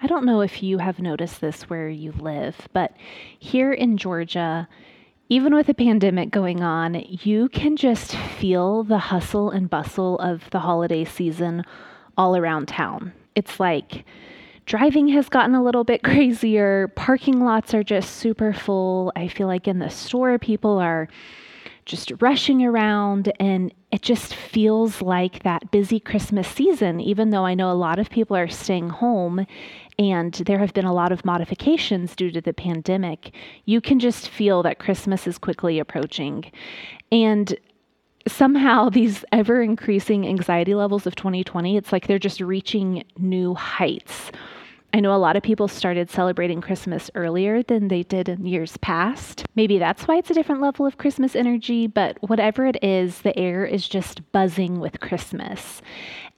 I don't know if you have noticed this where you live, but here in Georgia, even with a pandemic going on, you can just feel the hustle and bustle of the holiday season all around town. It's like driving has gotten a little bit crazier, parking lots are just super full. I feel like in the store, people are just rushing around and it just feels like that busy Christmas season, even though I know a lot of people are staying home and there have been a lot of modifications due to the pandemic. You can just feel that Christmas is quickly approaching. And somehow these ever increasing anxiety levels of 2020, it's like they're just reaching new heights. I know a lot of people started celebrating Christmas earlier than they did in years past. Maybe that's why it's a different level of Christmas energy, but whatever it is, the air is just buzzing with Christmas.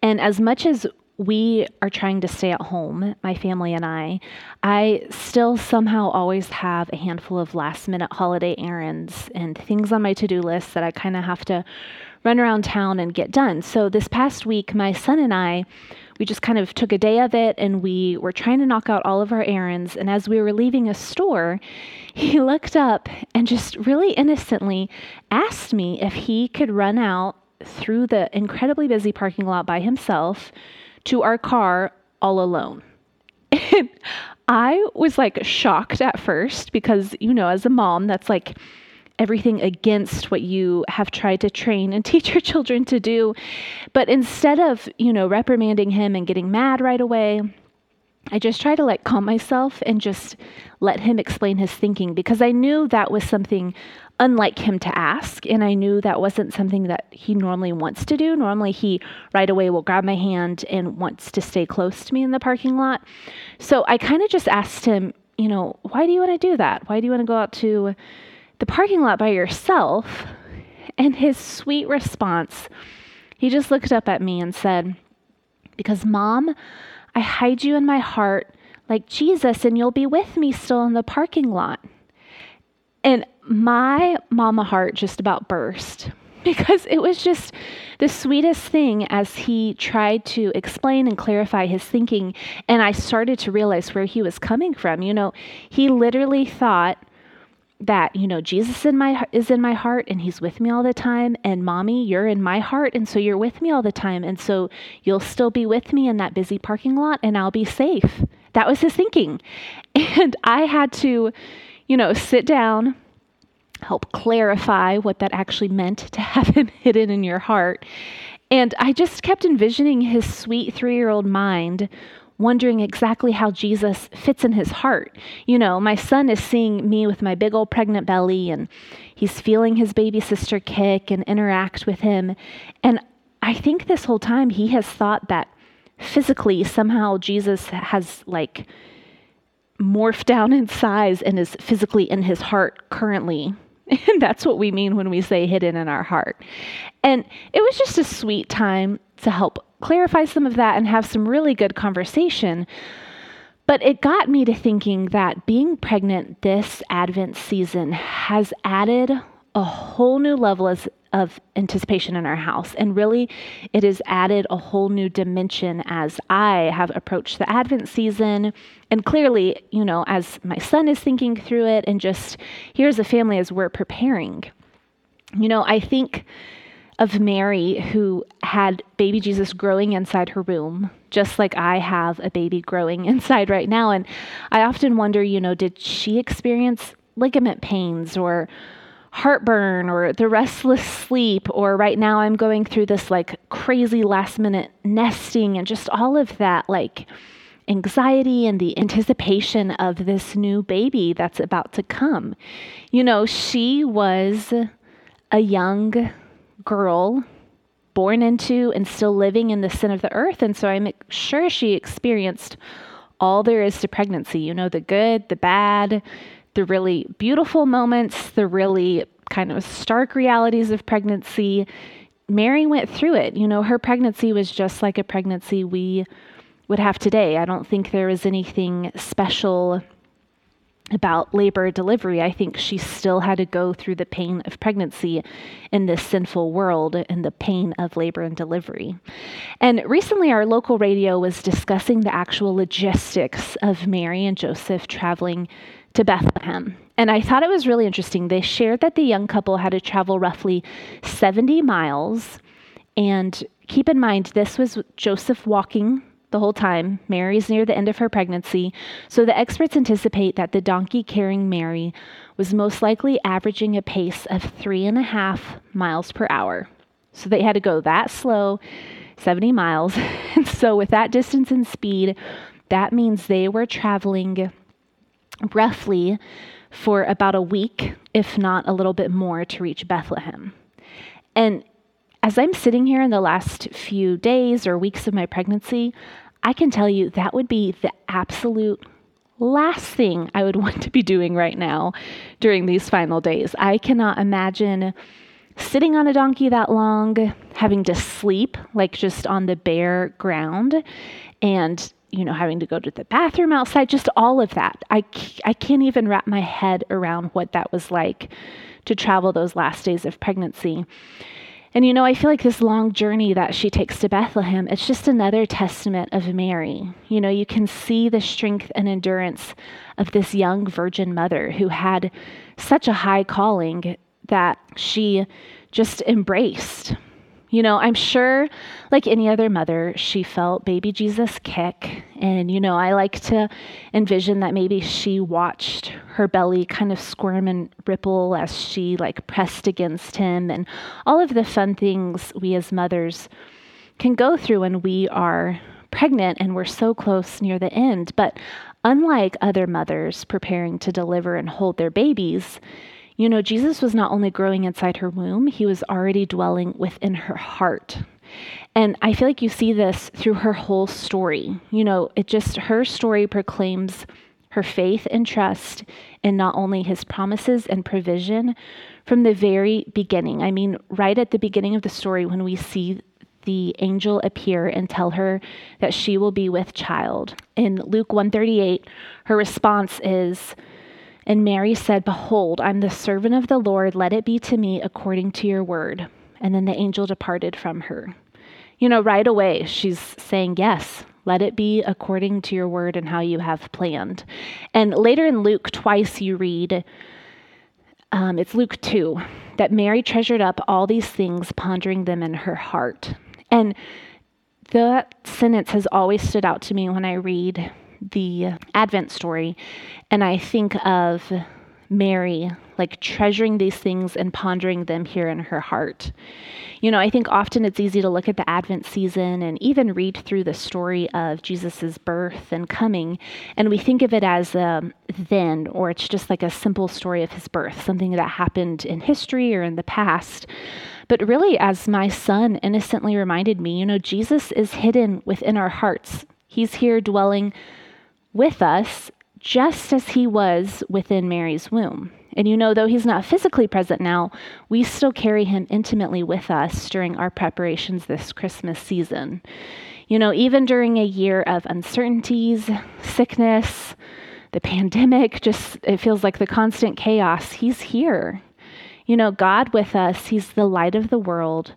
And as much as we are trying to stay at home, my family and I, I still somehow always have a handful of last minute holiday errands and things on my to do list that I kind of have to run around town and get done. So this past week, my son and I we just kind of took a day of it and we were trying to knock out all of our errands. And as we were leaving a store, he looked up and just really innocently asked me if he could run out through the incredibly busy parking lot by himself to our car all alone. I was like shocked at first because, you know, as a mom, that's like everything against what you have tried to train and teach your children to do. But instead of, you know, reprimanding him and getting mad right away, I just try to like calm myself and just let him explain his thinking because I knew that was something unlike him to ask. And I knew that wasn't something that he normally wants to do. Normally, he right away will grab my hand and wants to stay close to me in the parking lot. So I kind of just asked him, you know, why do you want to do that? Why do you want to go out to the parking lot by yourself? And his sweet response, he just looked up at me and said, Because, mom, I hide you in my heart like Jesus, and you'll be with me still in the parking lot. And my mama heart just about burst because it was just the sweetest thing as he tried to explain and clarify his thinking. And I started to realize where he was coming from. You know, he literally thought that you know Jesus in my is in my heart and he's with me all the time and mommy you're in my heart and so you're with me all the time and so you'll still be with me in that busy parking lot and I'll be safe. That was his thinking. And I had to you know sit down help clarify what that actually meant to have him hidden in your heart. And I just kept envisioning his sweet 3-year-old mind wondering exactly how Jesus fits in his heart. You know, my son is seeing me with my big old pregnant belly, and he's feeling his baby sister kick and interact with him. And I think this whole time he has thought that physically somehow Jesus has like morphed down in size and is physically in his heart currently. And that's what we mean when we say hidden in our heart. And it was just a sweet time to help clarify some of that and have some really good conversation. But it got me to thinking that being pregnant this Advent season has added a whole new level of, anticipation in our house. And really, it has added a whole new dimension as I have approached the Advent season. And clearly, you know, as my son is thinking through it, and just here's a family as we're preparing. You know, I think of Mary who had baby Jesus growing inside her womb, just like I have a baby growing inside right now. And I often wonder, you know, did she experience ligament pains or heartburn or the restless sleep? Or right now I'm going through this like crazy last minute nesting and just all of that, like, anxiety and the anticipation of this new baby that's about to come. You know, she was a young girl born into and still living in the sin of the earth. And so I'm sure she experienced all there is to pregnancy you know, the good, the bad, the really beautiful moments, the really kind of stark realities of pregnancy. Mary went through it. You know, her pregnancy was just like a pregnancy we would have today. I don't think there was anything special about labor delivery. I think she still had to go through the pain of pregnancy in this sinful world and the pain of labor and delivery. And recently, our local radio was discussing the actual logistics of Mary and Joseph traveling to Bethlehem. And I thought it was really interesting. They shared that the young couple had to travel roughly 70 miles. And keep in mind, this was Joseph walking the whole time. Mary's near the end of her pregnancy. So the experts anticipate that the donkey carrying Mary was most likely averaging a pace of three and a half miles per hour. So they had to go that slow, 70 miles. and so, with that distance and speed, that means they were traveling roughly for about a week, if not a little bit more, to reach Bethlehem. And as I'm sitting here in the last few days or weeks of my pregnancy, I can tell you that would be the absolute last thing I would want to be doing right now during these final days. I cannot imagine sitting on a donkey that long, having to sleep like just on the bare ground, and you know, having to go to the bathroom outside, just all of that. I, I can't even wrap my head around what that was like to travel those last days of pregnancy. And you know, I feel like this long journey that she takes to Bethlehem, it's just another testament of Mary. You know, you can see the strength and endurance of this young virgin mother who had such a high calling that she just embraced. You know, I'm sure, like any other mother, she felt baby Jesus kick. And, you know, I like to envision that maybe she watched her belly kind of squirm and ripple as she, like, pressed against him, and all of the fun things we as mothers can go through when we are pregnant and we're so close near the end. But unlike other mothers preparing to deliver and hold their babies, you know, Jesus was not only growing inside her womb, he was already dwelling within her heart. And I feel like you see this through her whole story. You know, it just, her story proclaims her faith and trust in not only his promises and provision from the very beginning. I mean, right at the beginning of the story, when we see the angel appear and tell her that she will be with child. In Luke 138, her response is, and Mary said, Behold, I'm the servant of the Lord. Let it be to me according to your word. And then the angel departed from her. You know, right away, she's saying, Yes, let it be according to your word and how you have planned. And later in Luke, twice you read, um, it's Luke 2, that Mary treasured up all these things, pondering them in her heart. And that sentence has always stood out to me when I read the Advent story and I think of Mary like treasuring these things and pondering them here in her heart. You know, I think often it's easy to look at the Advent season and even read through the story of Jesus' birth and coming, and we think of it as a then, or it's just like a simple story of his birth, something that happened in history or in the past. But really, as my son innocently reminded me, you know, Jesus is hidden within our hearts. He's here dwelling with us just as he was within Mary's womb. And you know, though he's not physically present now, we still carry him intimately with us during our preparations this Christmas season. You know, even during a year of uncertainties, sickness, the pandemic, just it feels like the constant chaos, he's here. You know, God with us, he's the light of the world,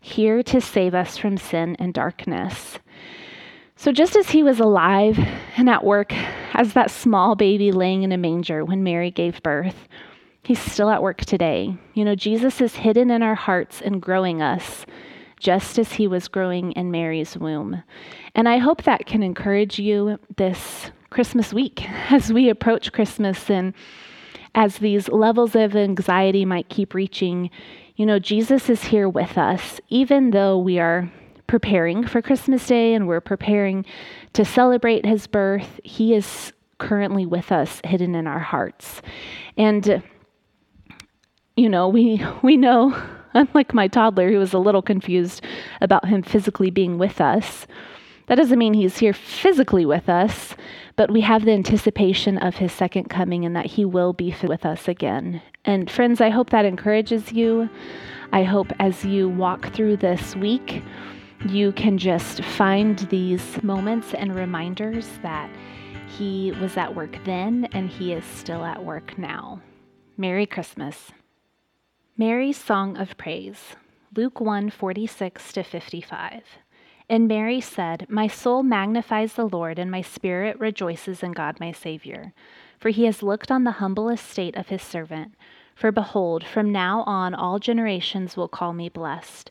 here to save us from sin and darkness. So, just as he was alive and at work as that small baby laying in a manger when Mary gave birth, he's still at work today. You know, Jesus is hidden in our hearts and growing us just as he was growing in Mary's womb. And I hope that can encourage you this Christmas week as we approach Christmas and as these levels of anxiety might keep reaching. You know, Jesus is here with us, even though we are preparing for Christmas Day and we're preparing to celebrate his birth, he is currently with us, hidden in our hearts. And you know, we we know unlike my toddler who was a little confused about him physically being with us, that doesn't mean he's here physically with us, but we have the anticipation of his second coming and that he will be with us again. And friends, I hope that encourages you. I hope as you walk through this week, you can just find these moments and reminders that He was at work then, and he is still at work now. Merry Christmas. Mary's Song of Praise, Luke 1 46 to 55. And Mary said, My soul magnifies the Lord, and my spirit rejoices in God my Savior. For he has looked on the humble estate of his servant. For behold, from now on all generations will call me blessed.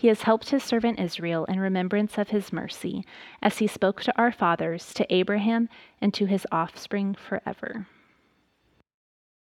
He has helped his servant Israel in remembrance of his mercy, as he spoke to our fathers, to Abraham, and to his offspring forever.